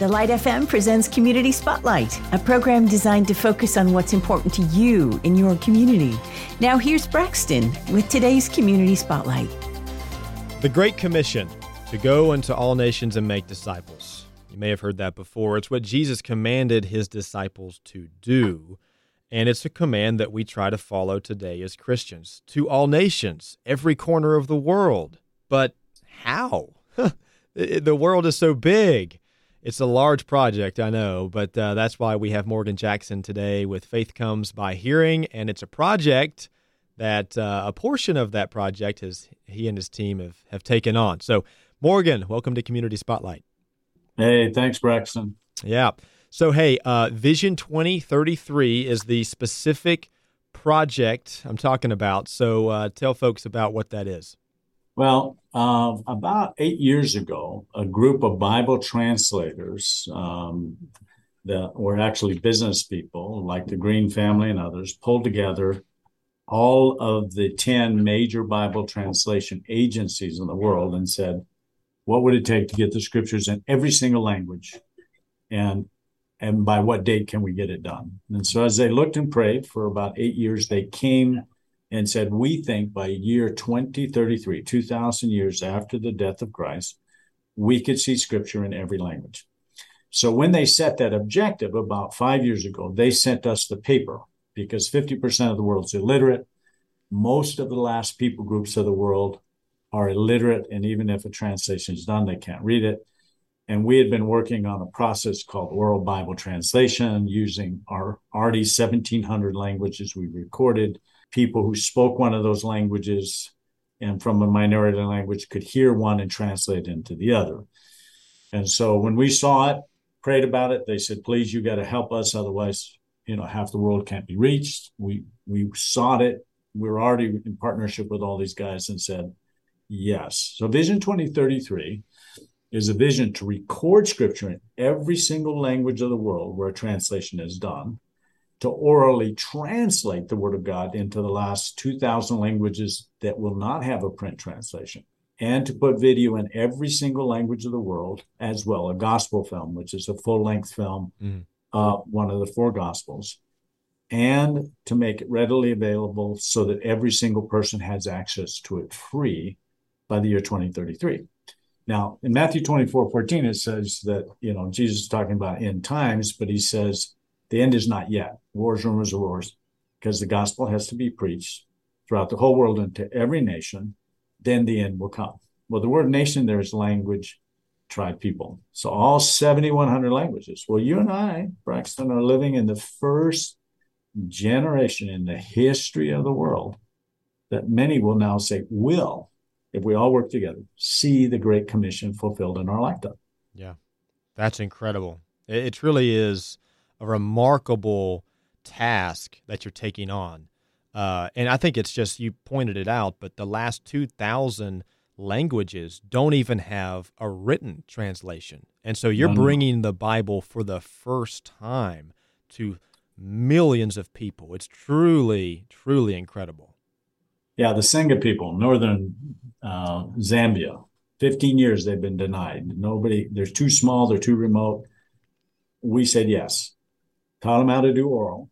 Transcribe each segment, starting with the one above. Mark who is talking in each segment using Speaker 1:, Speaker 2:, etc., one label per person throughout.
Speaker 1: The Light FM presents Community Spotlight, a program designed to focus on what's important to you in your community. Now, here's Braxton with today's Community Spotlight.
Speaker 2: The Great Commission to go into all nations and make disciples. You may have heard that before. It's what Jesus commanded his disciples to do. And it's a command that we try to follow today as Christians to all nations, every corner of the world. But how? the world is so big. It's a large project, I know, but uh, that's why we have Morgan Jackson today with Faith Comes by Hearing, and it's a project that uh, a portion of that project has he and his team have, have taken on. So, Morgan, welcome to Community Spotlight.
Speaker 3: Hey, thanks, Braxton.
Speaker 2: Yeah. So, hey, uh, Vision 2033 is the specific project I'm talking about. So, uh, tell folks about what that is.
Speaker 3: Well, uh, about eight years ago, a group of Bible translators um, that were actually business people, like the Green family and others, pulled together all of the 10 major Bible translation agencies in the world and said, what would it take to get the scriptures in every single language? And and by what date can we get it done? And so as they looked and prayed for about eight years, they came and said, We think by year 2033, 2,000 years after the death of Christ, we could see scripture in every language. So when they set that objective about five years ago, they sent us the paper because 50% of the world's illiterate. Most of the last people groups of the world are illiterate, and even if a translation is done, they can't read it. And we had been working on a process called oral Bible translation using our already 1,700 languages we recorded people who spoke one of those languages and from a minority language could hear one and translate into the other. And so when we saw it, prayed about it, they said, please, you got to help us. Otherwise, you know, half the world can't be reached. We we sought it. We are already in partnership with all these guys and said, yes. So Vision 2033 is a vision to record scripture in every single language of the world where a translation is done to orally translate the Word of God into the last 2,000 languages that will not have a print translation, and to put video in every single language of the world as well, a gospel film, which is a full length film, mm. uh, one of the four gospels, and to make it readily available so that every single person has access to it free by the year 2033. Now, in Matthew 24 14, it says that, you know, Jesus is talking about end times, but he says, the end is not yet. Wars, rumors of wars, because the gospel has to be preached throughout the whole world and to every nation. Then the end will come. Well, the word nation there is language, tribe, people. So all 7,100 languages. Well, you and I, Braxton, are living in the first generation in the history of the world that many will now say will, if we all work together, see the Great Commission fulfilled in our lifetime.
Speaker 2: Yeah, that's incredible. It really is a remarkable task that you're taking on. Uh, and I think it's just, you pointed it out, but the last 2,000 languages don't even have a written translation. And so you're bringing the Bible for the first time to millions of people. It's truly, truly incredible.
Speaker 3: Yeah, the Senga people, northern uh, Zambia, 15 years they've been denied. Nobody, they're too small, they're too remote. We said yes taught them how to do oral.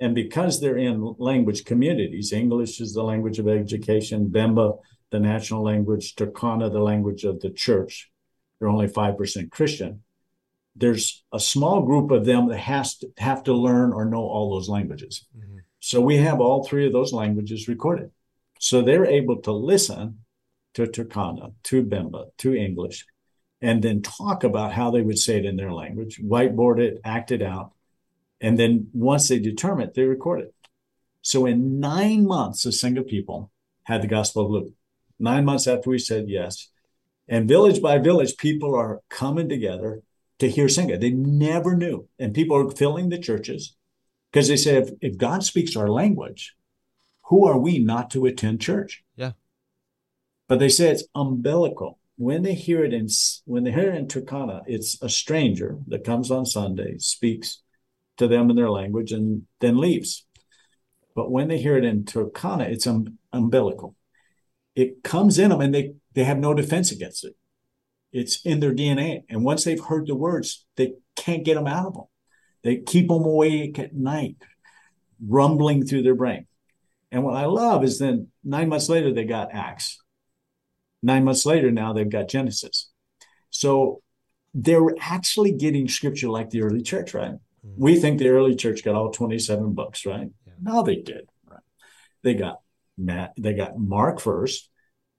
Speaker 3: and because they're in language communities, English is the language of education, Bemba, the national language, Turkana, the language of the church. They're only 5% Christian. There's a small group of them that has to have to learn or know all those languages. Mm-hmm. So we have all three of those languages recorded. So they're able to listen to Turkana, to Bemba, to English, and then talk about how they would say it in their language, whiteboard it, act it out, and then once they determine it, they record it. So in nine months, the Senga people had the Gospel of Luke. Nine months after we said yes. And village by village, people are coming together to hear Senga. They never knew. And people are filling the churches because they say, if, if God speaks our language, who are we not to attend church?
Speaker 2: Yeah.
Speaker 3: But they say it's umbilical. When they hear it in when they hear it in Turkana, it's a stranger that comes on Sunday, speaks, to them in their language and then leaves. But when they hear it in Turkana, it's um, umbilical. It comes in them and they, they have no defense against it. It's in their DNA. And once they've heard the words, they can't get them out of them. They keep them awake at night, rumbling through their brain. And what I love is then nine months later, they got Acts. Nine months later, now they've got Genesis. So they're actually getting scripture like the early church, right? Mm-hmm. We think the early church got all 27 books, right? Yeah. No, they did. Right? They got Matt, they got Mark first.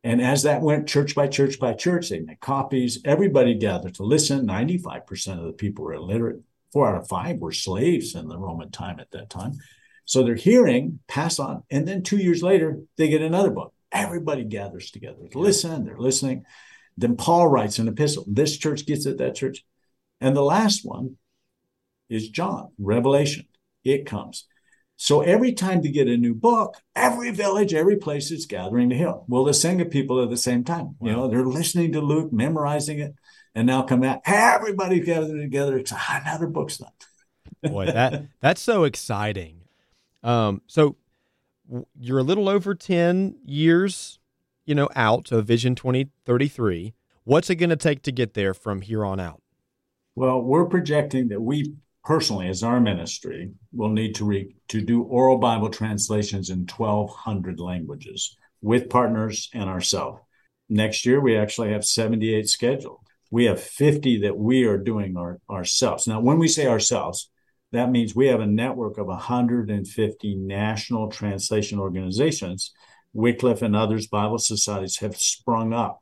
Speaker 3: And as that went church by church by church, they made copies. Everybody gathered to listen. 95% of the people were illiterate. Four out of five were slaves in the Roman time at that time. So they're hearing, pass on. And then two years later, they get another book. Everybody gathers together to listen. They're listening. Then Paul writes an epistle. This church gets it, that church. And the last one is John, Revelation. It comes. So every time they get a new book, every village, every place is gathering to hear. Well, the Senga people at the same time. Wow. You know, they're listening to Luke, memorizing it, and now come out. Everybody gathered together. It's another book's done.
Speaker 2: Boy, that that's so exciting. Um, so you're a little over ten years, you know, out of Vision 2033. What's it going to take to get there from here on out?
Speaker 3: Well, we're projecting that we personally, as our ministry, will need to re- to do oral Bible translations in 1,200 languages with partners and ourselves. Next year, we actually have 78 scheduled. We have 50 that we are doing our, ourselves. Now, when we say ourselves, that means we have a network of 150 national translation organizations. Wycliffe and others, Bible societies have sprung up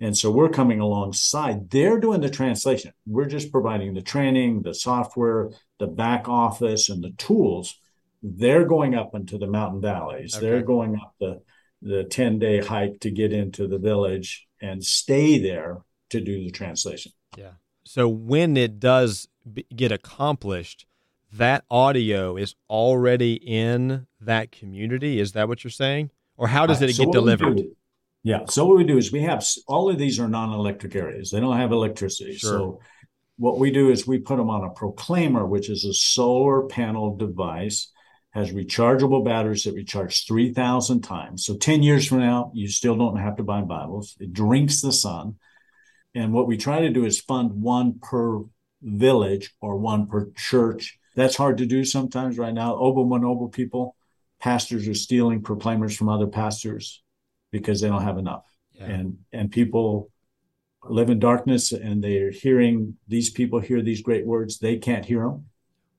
Speaker 3: and so we're coming alongside. They're doing the translation. We're just providing the training, the software, the back office, and the tools. They're going up into the mountain valleys. Okay. They're going up the the 10 day hike to get into the village and stay there to do the translation.
Speaker 2: Yeah. So when it does get accomplished, that audio is already in that community. Is that what you're saying? Or how does it so get delivered?
Speaker 3: Yeah. So what we do is we have all of these are non-electric areas. They don't have electricity. Sure. So what we do is we put them on a proclaimer, which is a solar panel device, has rechargeable batteries that recharge 3,000 times. So 10 years from now, you still don't have to buy Bibles. It drinks the sun. And what we try to do is fund one per village or one per church. That's hard to do sometimes right now. Obo Manobo people, pastors are stealing proclaimers from other pastors because they don't have enough. Yeah. And and people live in darkness and they're hearing these people hear these great words, they can't hear them.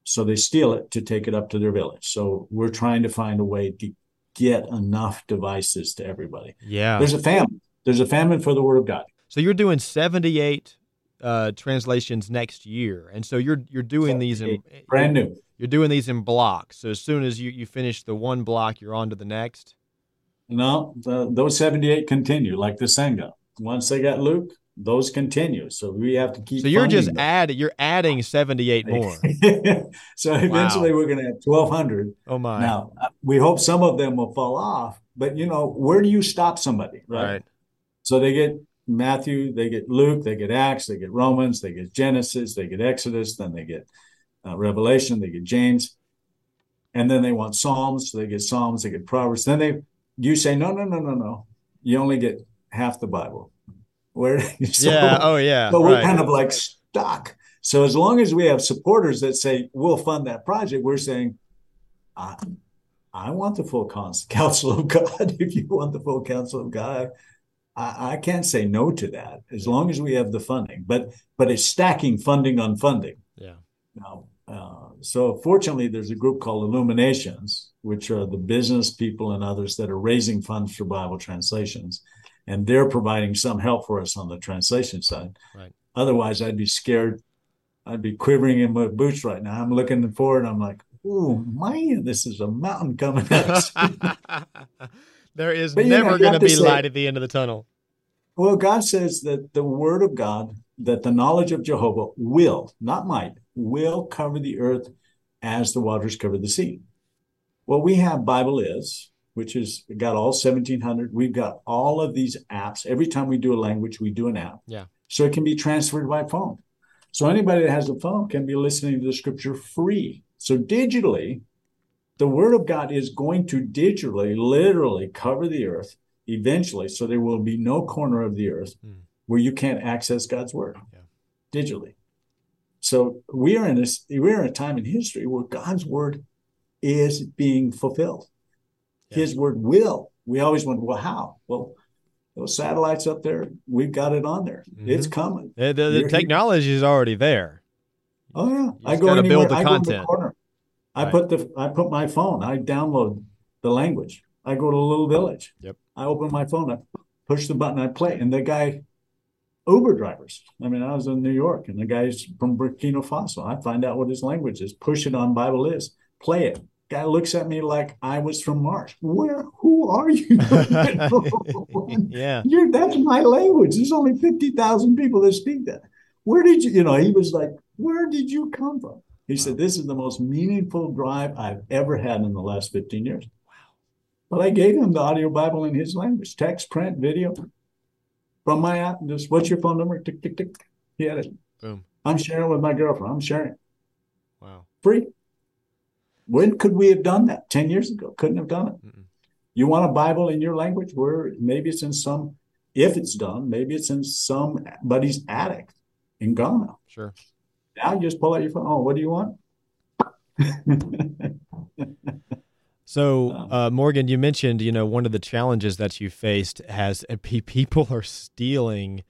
Speaker 3: So they steal it to take it up to their village. So we're trying to find a way to get enough devices to everybody.
Speaker 2: Yeah.
Speaker 3: There's a famine. There's a famine for the word of God.
Speaker 2: So you're doing 78 uh, translations next year, and so you're you're doing these in
Speaker 3: brand new.
Speaker 2: You're doing these in blocks. So as soon as you you finish the one block, you're on to the next.
Speaker 3: No, the, those 78 continue, like the Senga. Once they got Luke, those continue. So we have to keep.
Speaker 2: So you're just adding. You're adding 78 more.
Speaker 3: so eventually wow. we're going to have 1,200.
Speaker 2: Oh my!
Speaker 3: Now uh, we hope some of them will fall off, but you know where do you stop somebody, right? right. So they get Matthew, they get Luke, they get Acts, they get Romans, they get Genesis, they get Exodus, then they get uh, Revelation, they get James, and then they want Psalms, so they get Psalms, they get Proverbs, then they you say no no no no no. You only get half the bible. Where
Speaker 2: so, yeah oh yeah
Speaker 3: but we're right. kind of like stuck. So as long as we have supporters that say we'll fund that project we're saying i, I want the full counsel of god. If you want the full counsel of god I, I can't say no to that as long as we have the funding. But but it's stacking funding on funding.
Speaker 2: Yeah.
Speaker 3: Now uh, so fortunately there's a group called illumiNations which are the business people and others that are raising funds for Bible translations. And they're providing some help for us on the translation side.
Speaker 2: Right.
Speaker 3: Otherwise, I'd be scared. I'd be quivering in my boots right now. I'm looking forward. I'm like, oh man, this is a mountain coming us.
Speaker 2: there is but, never going to be say, light at the end of the tunnel.
Speaker 3: Well, God says that the word of God, that the knowledge of Jehovah will, not might, will cover the earth as the waters cover the sea. Well, we have Bible.is, which is got all 1700. We've got all of these apps. Every time we do a language, we do an app.
Speaker 2: Yeah.
Speaker 3: So it can be transferred by phone. So anybody that has a phone can be listening to the scripture free. So digitally, the word of God is going to digitally, literally cover the earth eventually. So there will be no corner of the earth mm. Where you can't access God's word
Speaker 2: Yeah.
Speaker 3: digitally. So we are in this we're in a time in history where God's word is being fulfilled.
Speaker 2: Yeah.
Speaker 3: His word will. We always wonder, well, how? Well, those satellites up there, we've got it on there. It's
Speaker 2: Mhm.
Speaker 3: coming.
Speaker 2: The, the, the technology is already there.
Speaker 3: Oh yeah, I go
Speaker 2: gotta build
Speaker 3: anywhere.
Speaker 2: the
Speaker 3: I go the corner. I
Speaker 2: Right.
Speaker 3: put the I put my phone. I download the language. I go to a little village.
Speaker 2: Yep.
Speaker 3: I open my phone. I push the button. I play, and the guy, Uber drivers. I mean, I was in New York, and the guy's from Burkina Faso. I find out what his language is. Push it on Bible.is. Play it. Guy looks at me like I was from Mars. Where? Who are you?
Speaker 2: yeah.
Speaker 3: You're, that's my language. There's only 50,000 people that speak that. Where did you, you know, he was like, where did you come from? He said, this is the most meaningful drive I've ever had in the last 15 years. Wow. But I gave him the audio Bible in his language, text, print, video from my app. Just what's your phone number? Tick, tick, tick. He had it.
Speaker 2: Boom.
Speaker 3: I'm sharing with my girlfriend. I'm sharing
Speaker 2: Wow.
Speaker 3: free. When could we have done that? 10 years ago. Couldn't have done it.
Speaker 2: Mm-mm.
Speaker 3: You want a Bible in your language where maybe it's in some, if it's done, maybe it's in somebody's attic in Ghana.
Speaker 2: Sure.
Speaker 3: Now you just pull out your phone. Oh, what do you want?
Speaker 2: So,
Speaker 3: Um,
Speaker 2: uh, Morgan, you mentioned, you know, one of the challenges that you faced has people are stealing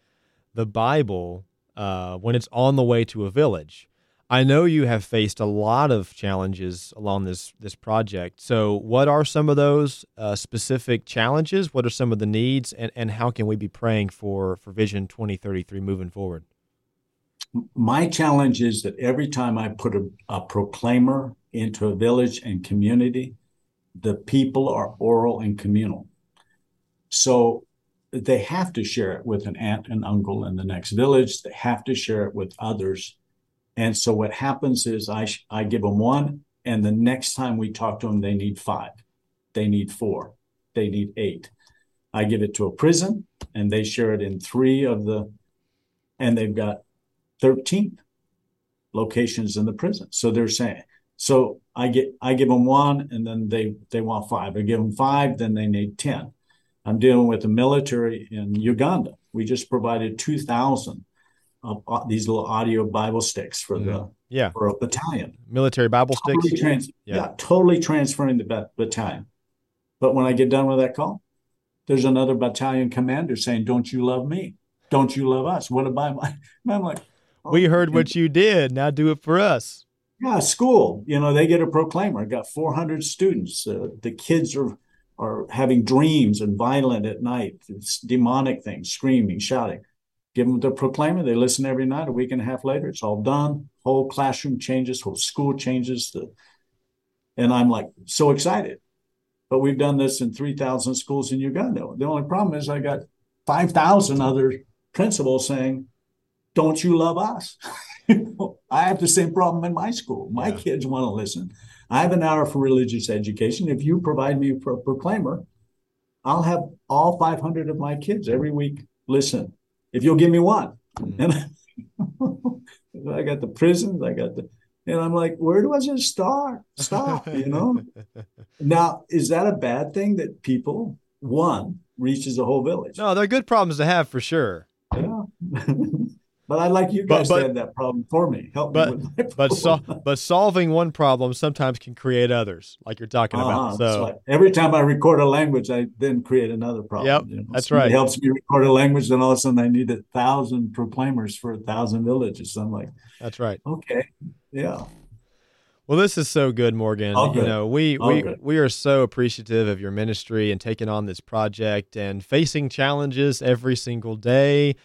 Speaker 2: the Bible uh, when it's on the way to a village. I know you have faced a lot of challenges along this this project. So, what are some of those uh, specific challenges? What are some of the needs, and, and how can we be praying for for Vision twenty thirty three moving forward?
Speaker 3: My challenge is that every time I put a, a proclaimer into a village and community, the people are oral and communal. So they have to share it with an aunt and uncle in the next village. They have to share it with others. And so what happens is I, I give them one, and the next time we talk to them, they need five, they need four, they need eight. I give it to a prison, and they share it in three of the, and they've got 13 locations in the prison. So they're saying, so I get I give them one, and then they they want five. I give them five, then they need ten. I'm dealing with the military in Uganda. We just provided two thousand of uh, these little audio Bible sticks for the
Speaker 2: Yeah,
Speaker 3: for a battalion.
Speaker 2: military Bible sticks.
Speaker 3: Totally trans-
Speaker 2: Yeah.
Speaker 3: yeah. totally transferring the bat- battalion. But when I get done with that call, there's another battalion commander saying, "Don't you love me? Don't you love us? What about my?" And I'm like,
Speaker 2: We
Speaker 3: "Oh,
Speaker 2: heard what you did. Now do it for us.
Speaker 3: Yeah, school. You know, they get a proclaimer. Got 400 students. Uh, the kids are are having dreams and violent at night. It's demonic things, screaming, shouting. Give them the proclaimer. They listen every night. A week and a half later, it's all done. Whole classroom changes. Whole school changes. The, and I'm like so excited. But we've done this in 3,000 schools in Uganda. The only problem is I got 5,000 other principals saying, "Don't you love us?" I have the same problem in my school. My
Speaker 2: Yeah.
Speaker 3: kids want to listen. I have an hour for religious education. If you provide me for a proclaimer, I'll have all 500 of my kids every week listen. If you'll give me one.
Speaker 2: Mm.
Speaker 3: And I got the prisons, I got the, and I'm like, where do I just start? Stop, you know? Now, is that a bad thing that people, one, reaches a whole village?
Speaker 2: No, they're good problems to have for sure.
Speaker 3: Yeah. But I'd like you
Speaker 2: But-
Speaker 3: guys
Speaker 2: but-
Speaker 3: to have that problem for me. Help
Speaker 2: but-
Speaker 3: me with my
Speaker 2: But so, but solving one problem sometimes can create others, like you're talking
Speaker 3: Uh-huh.
Speaker 2: about. So
Speaker 3: right. every time I record a language, I then create another problem.
Speaker 2: Yep,
Speaker 3: you know?
Speaker 2: that's right.
Speaker 3: helps me record a language, then all of a sudden I need a thousand proclaimers for a thousand villages. I'm like,
Speaker 2: that's right.
Speaker 3: okay, yeah.
Speaker 2: Well, this is so good, Morgan.
Speaker 3: All
Speaker 2: You know, we
Speaker 3: All
Speaker 2: we
Speaker 3: good.
Speaker 2: we are so appreciative of your ministry and taking on this project and facing challenges every single day.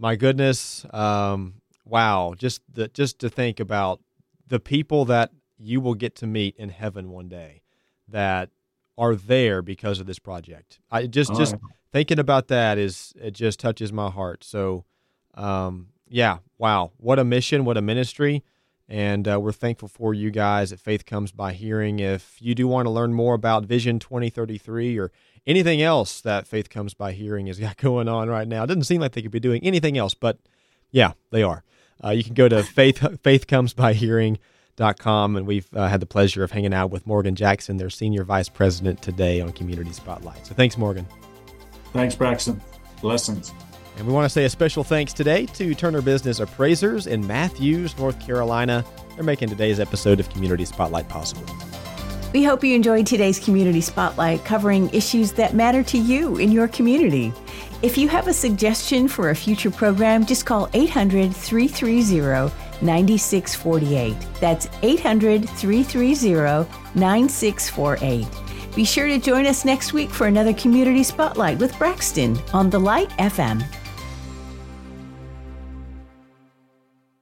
Speaker 2: My goodness, um, wow! Just the just to think about the people that you will get to meet in heaven one day that are there because of this project. I just
Speaker 3: All
Speaker 2: just
Speaker 3: right.
Speaker 2: thinking about that is it just touches my heart. So, um, yeah, wow, what a mission, what a ministry, and uh, we're thankful for you guys at Faith Comes by Hearing. If you do want to learn more about Vision 2033 or anything else that Faith Comes by Hearing has got going on right now, it doesn't seem like they could be doing anything else, but yeah, they are. Uh, you can go to faith faithcomesbyhearing.com, and we've uh, had the pleasure of hanging out with Morgan Jackson, their senior vice president, today on Community Spotlight. So thanks, Morgan.
Speaker 3: Thanks, Braxton. Blessings.
Speaker 2: And we want to say a special thanks today to Turner Business Appraisers in Matthews, North Carolina. They're making today's episode of Community Spotlight possible.
Speaker 1: We hope you enjoyed today's Community Spotlight covering issues that matter to you in your community. If you have a suggestion for a future program, just call 800 330 9648. That's 800 330 9648. Be sure to join us next week for another Community Spotlight with Braxton on The Light FM.